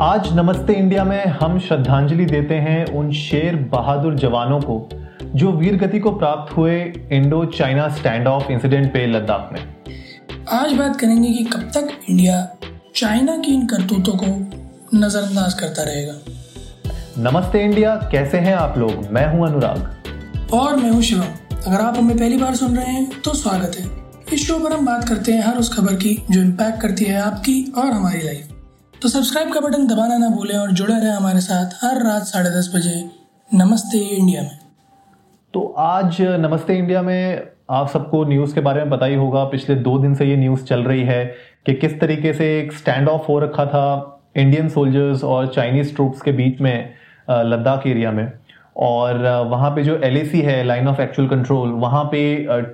आज नमस्ते इंडिया में हम श्रद्धांजलि देते हैं उन शेर बहादुर जवानों को जो वीर गति को प्राप्त हुए Indo China stand off incident पे लद्दाख में। आज बात करेंगे कि कब तक इंडिया चाइना की इन करतूतों को नजरअंदाज करता रहेगा। नमस्ते इंडिया कैसे हैं आप लोग? मैं हूँ अनुराग। और मैं हूँ शिवम। अगर आप हमें पहली बार सुन रहे हैं तो स्वागत है। इस शो पर हम बात करते हैं हर उस खबर की जो इम्पैक्ट करती है आपकी और हमारी लाइफ तो सब्सक्राइब का बटन दबाना ना भूलें और जुड़े रहें हमारे साथ हर रात साढ़े दस बजे नमस्ते इंडिया में। तो आज नमस्ते इंडिया में आप सबको न्यूज़ के बारे में पता ही होगा, पिछले दो दिन से ये न्यूज़ चल रही है कि किस तरीके से एक स्टैंड ऑफ़ हो रखा था इंडियन सोल्जर्स और चाइनीज़ ट्रूप्स के बीच में लद्दाख एरिया में। और वहाँ पे जो एलएसी है लाइन ऑफ़ एक्चुअल कंट्रोल वहाँ पे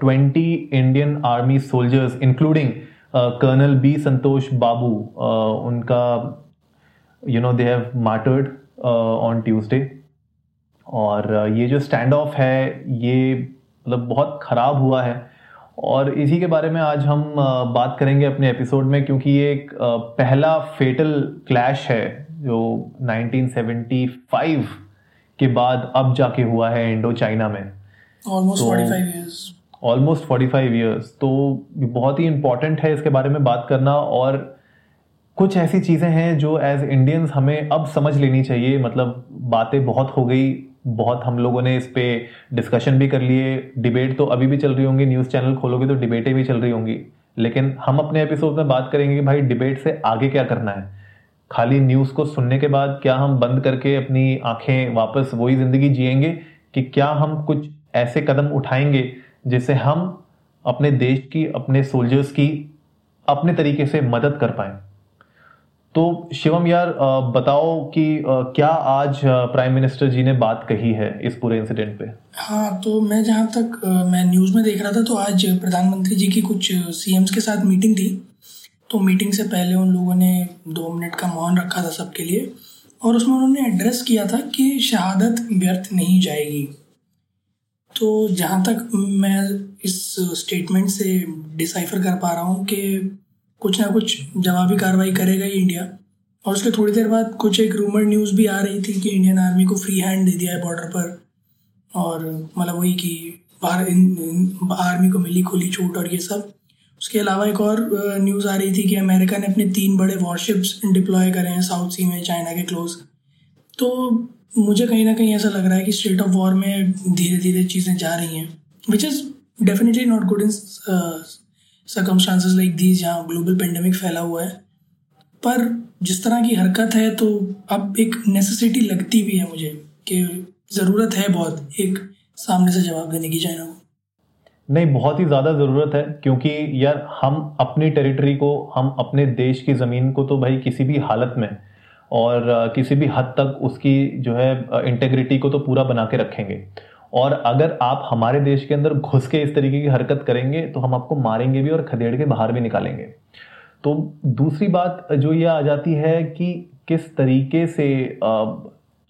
twenty Indian army soldiers including colonel B Santosh Babu उनका you know they have martyred on Tuesday और ये जो स्टैंड ऑफ़ है ये मतलब बहुत ख़राब हुआ है। और इसी के बारे में आज हम बात करेंगे अपने एपिसोड में क्योंकि ये एक पहला फेटल क्लैश है जो 1975 के बाद अब जाके हुआ है इंडो चाइना में। Almost forty five years almost forty five years तो बहुत ही इंपॉर्टेंट है इसके बारे में बात करना और कुछ ऐसी चीज़ें हैं जो एज इंडियंस हमें अब समझ लेनी चाहिए। मतलब बातें बहुत हो गई, बहुत हम लोगों ने इस पर डिस्कशन भी कर लिए। डिबेट तो अभी भी चल रही होंगी। न्यूज़ चैनल खोलोगे तो डिबेटें भी चल रही होंगी। लेकिन हम अपने एपिसोड में बात करेंगे कि भाई डिबेट से आगे क्या करना है। खाली न्यूज़ को सुनने के बाद क्या हम बंद करके अपनी आँखें वापस वही ज़िंदगी जिएँगे कि क्या हम कुछ ऐसे कदम उठाएँगे जिससे हम अपने देश की, अपने सोल्जर्स की, अपने तरीके से मदद कर पाए। तो शिवम यार बताओ कि क्या आज प्राइम मिनिस्टर जी ने बात कही है इस पूरे इंसिडेंट पे? हाँ तो मैं जहाँ तक मैं न्यूज़ में देख रहा था तो आज प्रधानमंत्री जी की कुछ सीएम्स के साथ मीटिंग थी। तो मीटिंग से पहले उन लोगों ने दो मिनट का मौन रखा था सबके लिए और उसमें उन्होंने एड्रेस किया था कि शहादत व्यर्थ नहीं जाएगी। तो जहाँ तक मैं इस स्टेटमेंट से डिसाइफर कर पा रहा हूँ कि कुछ ना कुछ जवाबी कार्रवाई करेगा ही इंडिया और उसके थोड़ी देर बाद कुछ एक रूमर न्यूज़ भी आ रही थी कि इंडियन आर्मी को फ्री हैंड दे दिया है बॉर्डर पर। और मतलब वही कि बाहर इन, इन आर्मी को मिली खुली छूट और ये सब। उसके अलावा एक और न्यूज़ आ रही थी कि अमेरिका ने अपने तीन बड़े वॉरशिप्स डिप्लॉय करे हैं साउथ सी में चाइना के क्लोज तो मुझे कहीं ना कहीं ऐसा लग रहा है कि स्टेट ऑफ़ वॉर में धीरे धीरे चीज़ें जा रही हैं which is definitely not good in circumstances like these जहाँ ग्लोबल पेंडेमिक फैला हुआ है। पर जिस तरह की हरकत है तो अब एक नेसेसिटी लगती भी है मुझे कि ज़रूरत है बहुत एक सामने से जवाब देने की चाइना को नहीं, बहुत ही ज़्यादा ज़रूरत है, क्योंकि यार हम अपनी टेरिटरी को, हम अपने देश की ज़मीन को तो भाई किसी भी हालत में और किसी भी हद तक उसकी जो है इंटेग्रिटी को तो पूरा बना के रखेंगे। और अगर आप हमारे देश के अंदर घुस के इस तरीके की हरकत करेंगे तो हम आपको मारेंगे भी और खदेड़ के बाहर भी निकालेंगे। तो दूसरी बात जो ये आ जाती है कि किस तरीके से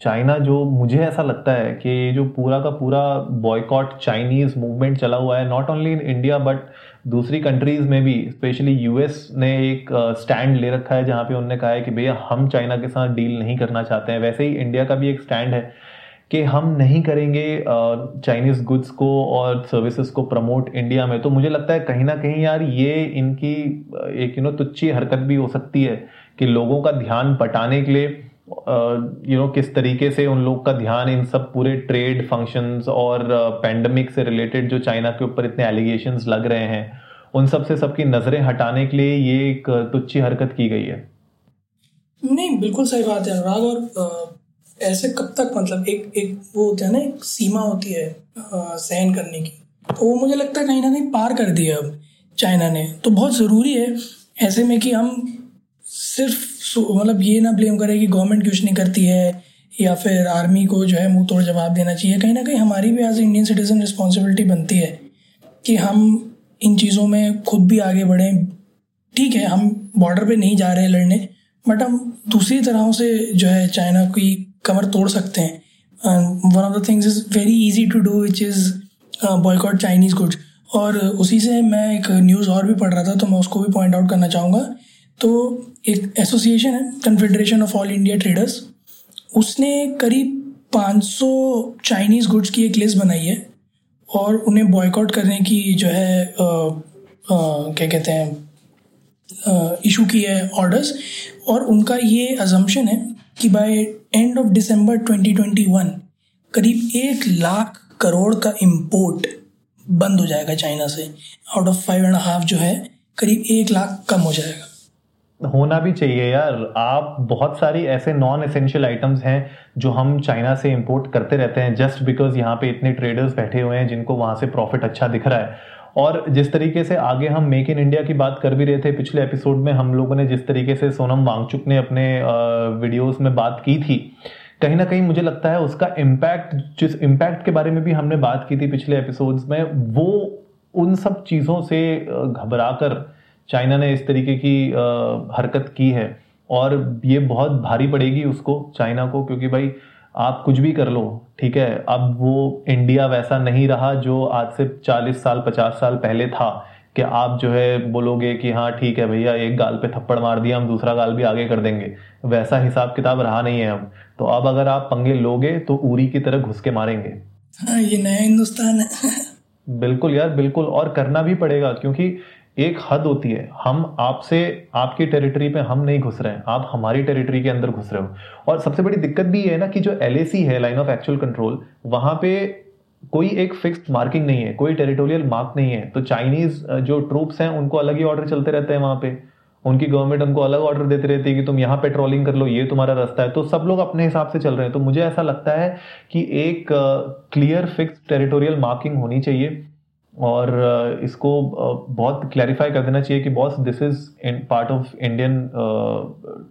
चाइना जो मुझे ऐसा लगता है कि जो पूरा का पूरा बॉयकॉट चाइनीज़ मूवमेंट चला हुआ है not only in India but दूसरी कंट्रीज़ में भी स्पेशली यूएस ने एक स्टैंड ले रखा है, जहाँ पे उन्होंने कहा है कि भैया हम चाइना के साथ डील नहीं करना चाहते हैं। वैसे ही इंडिया का भी एक स्टैंड है कि हम नहीं करेंगे चाइनीज़ गुड्स को और सर्विसेज़ को प्रमोट इंडिया में। तो मुझे लगता है कहीं ना कहीं यार ये इनकी एक यू नो तुच्छी हरकत भी हो सकती है कि लोगों का ध्यान बटाने के लिए यू नो किस तरीके से उन लोग का ध्यान इन सब पूरे ट्रेड फ़ंक्शंस और पैंडमिक से रिलेटेड जो चाइना के ऊपर इतने एलिगेशन लग रहे हैं, उन सबसे सबकी नज़रें हटाने के लिए ये एक तुच्छी हरकत की गई है। नहीं, बिल्कुल सही बात है, अनुराग, और ऐसे कब तक मतलब एक एक वो होता है ना, एक सीमा होती है सहन करने की। तो वो मुझे लगता है कहीं ना कहीं पार कर दिया अब चाइना ने। तो बहुत ज़रूरी है, ऐसे में कि हम सिर्फ़ मतलब ये ना ब्लेम करें कि गवर्नमेंट कुछ नहीं करती है, या फिर आर्मी को जो है मुँह तोड़ जवाब देना चाहिए। कहीं ना कहीं हमारी भी एज इंडियन सिटीजन रिस्पॉन्सिबिलिटी बनती है कि हम इन चीज़ों में खुद भी आगे बढ़ें। ठीक है, हम बॉर्डर पे नहीं जा रहे हैं लड़ने बट हम दूसरी तरहों से जो है चाइना की कमर तोड़ सकते हैं। One of the things is very easy to do which is boycott Chinese goods और उसी से मैं एक न्यूज़ और भी पढ़ रहा था तो मैं उसको भी पॉइंट आउट करना चाहूँगा। तो एक एसोसिएशन है Confederation of All India Traders उसने करीब 500 चाइनीज़ गुड्स की एक लिस्ट बनाई है और उन्हें बॉयकॉट करने की जो है आ, आ, क्या कहते हैं इशू की है ऑर्डर्स और उनका ये अजम्पन है कि बाय एंड ऑफ़ दिसंबर 2021 करीब एक लाख करोड़ का इंपोर्ट बंद हो जाएगा चाइना से. Out of five and half जो है करीब एक लाख कम हो जाएगा। होना भी चाहिए यार। आप बहुत सारी ऐसे नॉन एसेंशियल आइटम्स हैं जो हम चाइना से इंपोर्ट करते रहते हैं जस्ट बिकॉज़ यहाँ पे इतने ट्रेडर्स बैठे हुए हैं जिनको वहाँ से प्रॉफिट अच्छा दिख रहा है। और जिस तरीके से आगे हम मेक इन इंडिया की बात कर भी रहे थे पिछले एपिसोड में, हम लोगों ने जिस तरीके से सोनम वांगचुक ने अपने वीडियोस में बात की थी, कहीं ना कहीं मुझे लगता है उसका इम्पैक्ट जिस इम्पैक्ट के बारे में भी हमने बात की थी पिछले एपिसोड्स में, वो उन सब चीज़ों से घबरा कर चाइना ने इस तरीके की हरकत की है और ये बहुत भारी पड़ेगी उसको चाइना को क्योंकि भाई आप कुछ भी कर लो ठीक है? अब वो इंडिया वैसा नहीं रहा जो आज से 40 साल 50 साल पहले था कि आप जो है बोलोगे कि हाँ ठीक है भैया एक गाल पे थप्पड़ मार दिया हम दूसरा गाल भी आगे कर देंगे। वैसा हिसाब किताब रहा नहीं है अब। तो अब अगर आप पंगे लोगे तो उरी की तरह घुस के मारेंगे। हाँ ये नया हिंदुस्तान है। बिल्कुल यार बिल्कुल। और करना भी पड़ेगा क्योंकि एक हद होती है। हम आपसे, आपकी टेरिटरी पे हम नहीं घुस रहे हैं। आप हमारी टेरिटरी के अंदर घुस रहे हो। और सबसे बड़ी दिक्कत भी है ना कि जो एलएसी है लाइन ऑफ़ एक्चुअल कंट्रोल वहाँ पे कोई एक फिक्स्ड मार्किंग नहीं है, कोई टेरिटोरियल मार्क नहीं है। तो चाइनीज़ जो ट्रूप्स हैं, उनको अलग ही ऑर्डर चलते रहते हैं वहाँ पे। उनकी गवर्नमेंट उनको अलग ऑर्डर देती रहती है कि तुम यहाँ पेट्रोलिंग कर लो, ये तुम्हारा रास्ता है। तो सब लोग अपने हिसाब से चल रहे हैं। तो मुझे ऐसा लगता है कि एक क्लियर फिक्स टेरिटोरियल मार्किंग होनी चाहिए। और इसको बहुत क्लैरिफाई कर देना चाहिए कि boss this is in part of Indian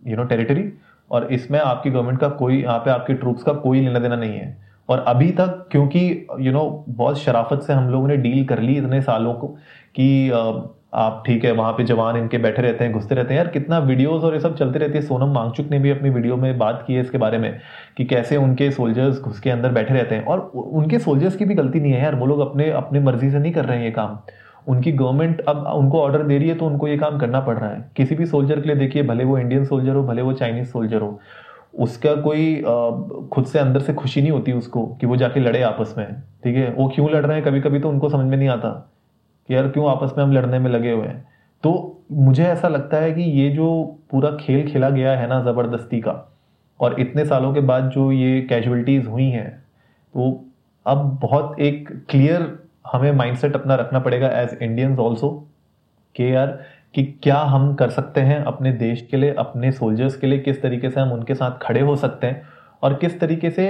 you know territory और इसमें आपकी गवर्नमेंट का कोई, यहाँ पे आपके ट्रूप्स का कोई लेना देना नहीं है। और अभी तक, क्योंकि यू नो बहुत शराफत से हम लोगों ने डील कर ली इतने सालों को कि आप ठीक है, वहाँ पे जवान इनके बैठे रहते हैं, घुसते रहते हैं। यार, कितना वीडियोस और ये सब चलते रहती है। सोनम मांगचुक ने भी अपनी वीडियो में बात की है इसके बारे में कि कैसे उनके सोल्जर्स घुस के अंदर बैठे रहते हैं। और उनके सोल्जर्स की भी गलती नहीं है यार, वो लोग अपने अपने मर्ज़ी से नहीं कर रहे हैं ये काम। उनकी गवर्नमेंट अब, उनको ऑर्डर दे रही है तो उनको ये काम करना पड़ रहा है। किसी भी सोल्जर के लिए देखिए, भले वो इंडियन सोल्जर हो, भले वो चाइनीज़ सोल्जर हो, उसका कोई खुद से अंदर से खुशी नहीं होती उसको कि वो जाके लड़े आपस में। ठीक है? वो क्यों लड़ रहे हैं? कभी कभी तो उनको समझ में नहीं आता। कि यार क्यों आपस में हम लड़ने में लगे हुए हैं? तो मुझे ऐसा लगता है कि ये जो पूरा खेल खेला गया है ना ज़बरदस्ती का, और इतने सालों के बाद जो ये कैजुअलिटीज़ हुई हैं तो अब बहुत एक क्लियर हमें माइंडसेट अपना रखना पड़ेगा एज इंडियंस ऑल्सो कि यार कि क्या हम कर सकते हैं अपने देश के लिए, अपने सोल्जर्स के लिए, किस तरीके से हम उनके साथ खड़े हो सकते हैं, और किस तरीके से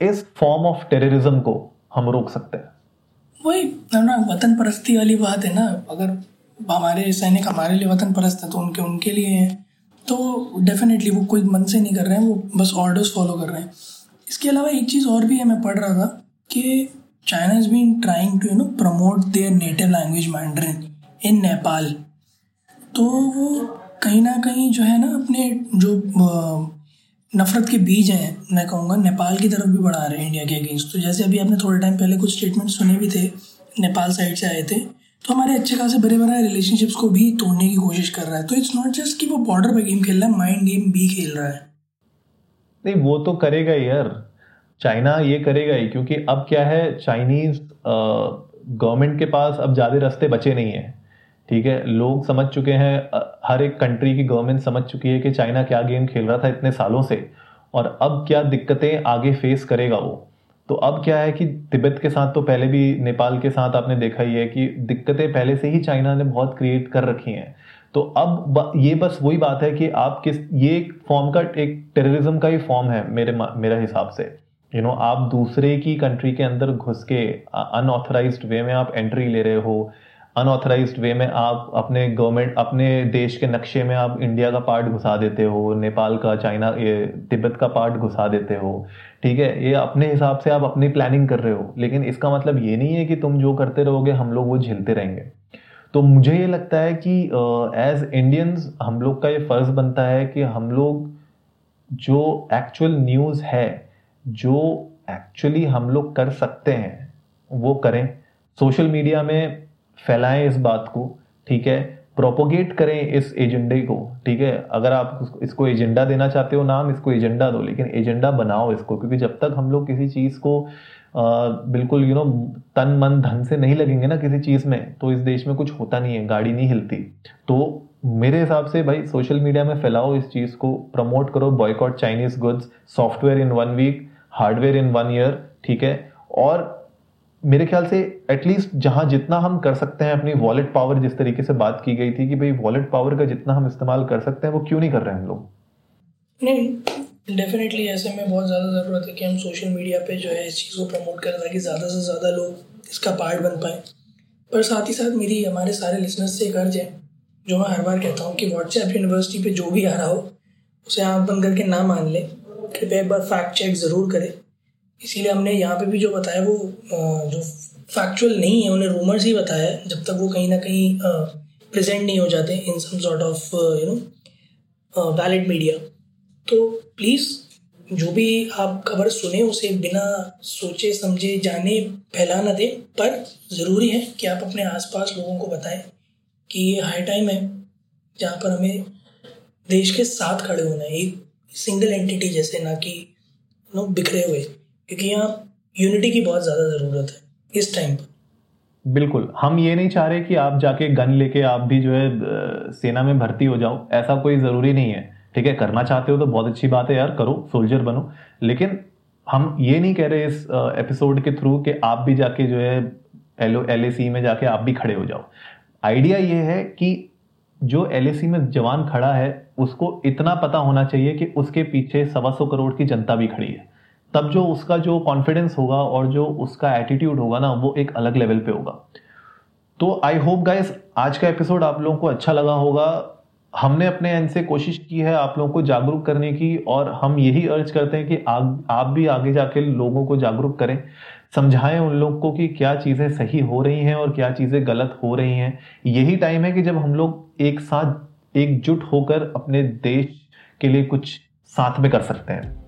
इस फॉर्म ऑफ़ टेररिज्म को हम रोक सकते हैं। वही, ना वतन परस्ती वाली बात है ना। अगर हमारे सैनिक हमारे लिए वतन परस्त है तो उनके उनके लिए हैं। तो डेफिनेटली वो कोई मन से नहीं कर रहे हैं, वो बस ऑर्डर्स फॉलो कर रहे हैं। इसके अलावा एक चीज़ और भी है, मैं पढ़ रहा था कि China is been trying to you know promote their native language Mandarin in Nepal तो वो कहीं ना कहीं जो है ना, अपने जो नफरत के बीज हैं, मैं कहूँगा, नेपाल की तरफ़ भी बढ़ा रहे हैं इंडिया के अगेंस्ट तो जैसे अभी आपने थोड़े टाइम पहले कुछ स्टेटमेंट सुने भी थे, नेपाल साइड से आए थे तो हमारे अच्छे खासे बड़े बड़े रिलेशनशिप्स को भी तोड़ने की कोशिश कर रहा है। तो इट्स नॉट जस्ट कि वो बॉर्डर पर गेम खेल रहा है माइंड गेम भी खेल रहा है। नहीं, वो तो करेगा यार। चाइना ये करेगा ही, क्योंकि अब क्या है चाइनीज़ गवर्नमेंट के पास अब ज़्यादा रास्ते बचे नहीं है। ठीक है लोग समझ चुके हैं हर एक कंट्री की गवर्नमेंट समझ चुकी है कि चाइना क्या गेम खेल रहा था इतने सालों से और अब क्या दिक्कतें आगे फेस करेगा वो। तो अब क्या है कि तिब्बत के साथ तो पहले भी नेपाल के साथ आपने देखा ही है कि दिक्कतें पहले से ही चाइना ने बहुत क्रिएट कर रखी हैं। तो अब ये बस वही बात है कि आप किस ये एक फॉर्म का एक टेररिज्म का ही फॉर्म है मेरे मेरा हिसाब से। यू you नो know, आप दूसरे की कंट्री के अंदर घुस के अनऑथराइज्ड वे में आप एंट्री ले रहे हो अनऑथराइज वे में आप अपने गवर्नमेंट अपने देश के नक्शे में आप इंडिया का पार्ट घुसा देते हो, नेपाल का, चाइना, ये, तिब्बत का पार्ट घुसा देते हो, ठीक है? ये अपने हिसाब से आप अपनी प्लानिंग कर रहे हो, लेकिन इसका मतलब ये नहीं है कि तुम जो करते रहोगे, हम लोग वो झेलते रहेंगे। तो मुझे ये लगता है कि एज इंडियंस हम लोग का ये फ़र्ज़ बनता है कि हम लोग जो एक्चुअल न्यूज़ है, जो एक्चुअली हम लोग कर सकते हैं, वो करें। सोशल मीडिया में फैलाएँ इस बात को ठीक है? प्रोपोगेट करें इस एजेंडे को ठीक है? अगर आप इसको एजेंडा देना चाहते हो नाम इसको एजेंडा दो लेकिन एजेंडा बनाओ इसको क्योंकि जब तक हम लोग किसी चीज़ को आ, बिल्कुल यू नो तन मन धन से नहीं लगेंगे ना किसी चीज़ में तो इस देश में कुछ होता नहीं है गाड़ी नहीं हिलती। तो मेरे हिसाब से भाई सोशल मीडिया में फैलाओ इस चीज़ को प्रमोट करो boycott Chinese goods software in one week hardware in one year ठीक है? और मेरे ख्याल से एटलीस्ट जहाँ जितना हम कर सकते हैं अपनी वॉलेट पावर जिस तरीके से बात की गई थी कि भाई वॉलेट पावर का जितना हम इस्तेमाल कर सकते हैं, वो क्यों नहीं कर रहे हैं हम लोग? नहीं डेफिनेटली ऐसे में बहुत ज़्यादा ज़रूरत है कि हम सोशल मीडिया पे जो है इस चीज़ को प्रमोट करें ताकि ज़्यादा से ज़्यादा लोग इसका पार्ट बन पाए। पर साथ ही साथ मेरी, हमारे सारे लिसनर्स से एक अर्ज़ है, जो मैं हर बार कहता हूँ कि व्हाट्सएप यूनिवर्सिटी पे जो भी आ रहा हो, उसे आप बंद करके ना मान लें। कृपया एक बार फैक्ट चेक ज़रूर करें। इसीलिए हमने यहाँ पे भी जो बताया, वो जो फैक्चुअल नहीं है, उन्हें रूमर्स ही बताया है जब तक वो कहीं ना कहीं प्रेजेंट नहीं हो जाते in some sort of you know valid media तो प्लीज़ जो भी आप खबर सुने, उसे बिना सोचे, समझे, जाने, फैला ना दें, पर ज़रूरी है कि आप अपने आसपास लोगों को बताएँ कि ये हाई टाइम है, जहाँ पर हमें देश के साथ खड़े होना है, एक सिंगल एंटिटी जैसे, ना कि नो बिखरे हुए। क्योंकि यहाँ यूनिटी की बहुत ज़्यादा ज़रूरत है, इस टाइम पर। बिल्कुल। हम ये नहीं चाह रहे कि आप जाके गन लेके आप भी जो है सेना में भर्ती हो जाओ। ऐसा कोई ज़रूरी नहीं है। ठीक है, करना चाहते हो तो बहुत अच्छी बात है यार, करो सोल्जर बनो। लेकिन हम ये नहीं कह रहे इस एपिसोड के थ्रू कि आप भी जाके जो है एल एल में जाके आप भी खड़े हो जाओ। आइडिया ये है कि जो एलएसी में जवान खड़ा है, उसको इतना पता होना चाहिए कि उसके पीछे सवा सौ करोड़ की जनता भी खड़ी है। तब जो उसका जो कॉन्फिडेंस होगा और जो उसका एटीट्यूड होगा ना वो एक अलग लेवल पे होगा। तो आई होप गाइस आज का एपिसोड आप लोगों को अच्छा लगा होगा। हमने अपने एंड से कोशिश की है आप लोगों को जागरूक करने की और हम यही अर्ज़ करते हैं कि आग, आप भी आगे जाके लोगों को जागरूक करें। समझाएँ उन लोग को कि क्या चीज़ें सही हो रही हैं और क्या चीज़ें गलत हो रही हैं। यही टाइम है कि जब हम लोग एक साथ एकजुट होकर अपने देश के लिए कुछ साथ में कर सकते हैं।